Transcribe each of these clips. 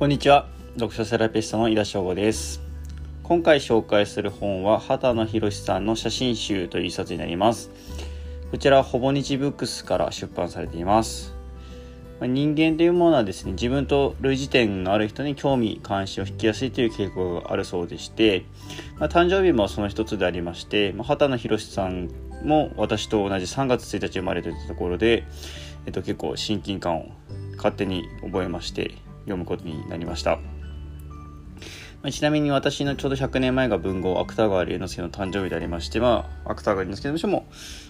こんにちは。読書セラピストの井田翔吾です。今回紹介する本は畑野博さんの写真集という一冊になります。こちらはほぼ日ブックスから出版されています。人間というものはですね自分と類似点のある人に興味関心を引きやすいという傾向があるそうでして、まあ、誕生日もその一つでありまして、まあ、畑野博さんも私と同じ3月1日生まれといったところで、えっと、結構親近感を勝手に覚えまして読むことになりました。ちなみに私のちょうど100年前が文豪芥川龍之介の誕生日でありまして、まあ、芥川龍之介の書も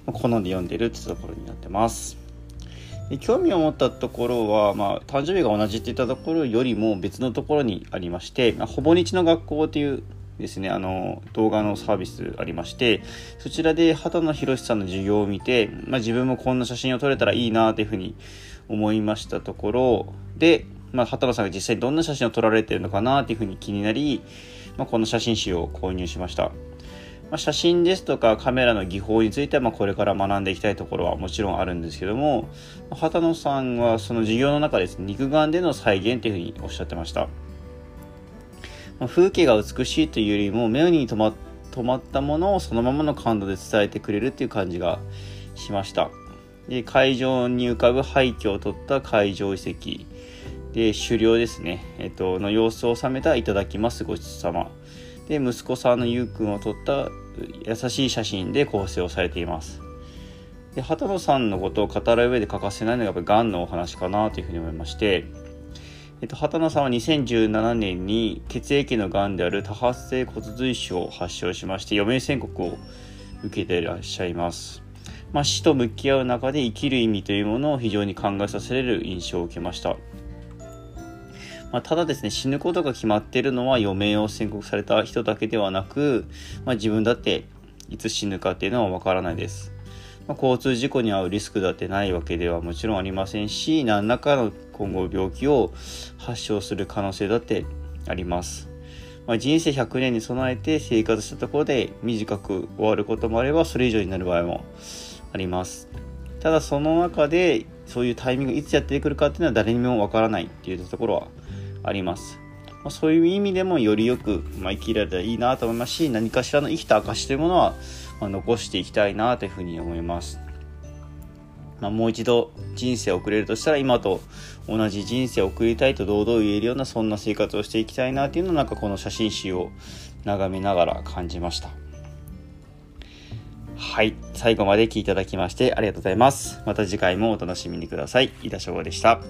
好んで読んでるってところになってます。興味を持ったところは、まあ、誕生日が同じっていったところよりも別のところにありまして、まあ、ほぼ日の学校というですね、あの、動画のサービスありまして、そちらで畑野博さんの授業を見て、まあ、自分もこんな写真を撮れたらいいなというふうに思いましたところで、まあ、畑野さんが実際どんな写真を撮られてるのかなというふうに気になり、まあ、この写真集を購入しました。まあ、写真ですとかカメラの技法については、まあ、これから学んでいきたいところはもちろんあるんですけども、畑野さんはその授業の中ですね、肉眼での再現というふうにおっしゃってました。まあ、風景が美しいというよりも、目に留ま止まったものをそのままの感度で伝えてくれるっていう感じがしました。で会場に浮かぶ廃墟を撮った会場遺跡で狩猟ですね、えっと、の様子を収めた「いただきますごちそうさま」で息子さんのゆうくんを撮った優しい写真で構成をされています。で畑野さんのことを語る上で欠かせないのがやっぱりがんのお話かなというふうに思いまして、えっと、畑野さんは2017年に血液のがんである多発性骨髄腫を発症しまして余命宣告を受けていらっしゃいます。まあ、死と向き合う中で生きる意味というものを非常に考えさせられる印象を受けました。まあ、ただですね、死ぬことが決まっているのは余命を宣告された人だけではなく、まあ、自分だっていつ死ぬかっていうのはわからないです。まあ、交通事故に遭うリスクだってないわけではもちろんありませんし、何らかの今後病気を発症する可能性だってあります。まあ、人生100年に備えて生活したところで短く終わることもあれば、それ以上になる場合もあります。ただその中でそういうタイミングいつやってくるかっていうのは誰にもわからないっていうところはあります。まあ、そういう意味でもよりよく、まあ、生きられたらいいなと思いますし何かしらの生きた証というものは、まあ、残していきたいなというふうに思います。まあ、もう一度人生を送れるとしたら今と同じ人生を送りたいと堂々言えるようなそんな生活をしていきたいなっていうのをなんかこの写真集を眺めながら感じました。はい。最後まで聞いていただきましてありがとうございます。また次回もお楽しみにください。井田翔吾でした。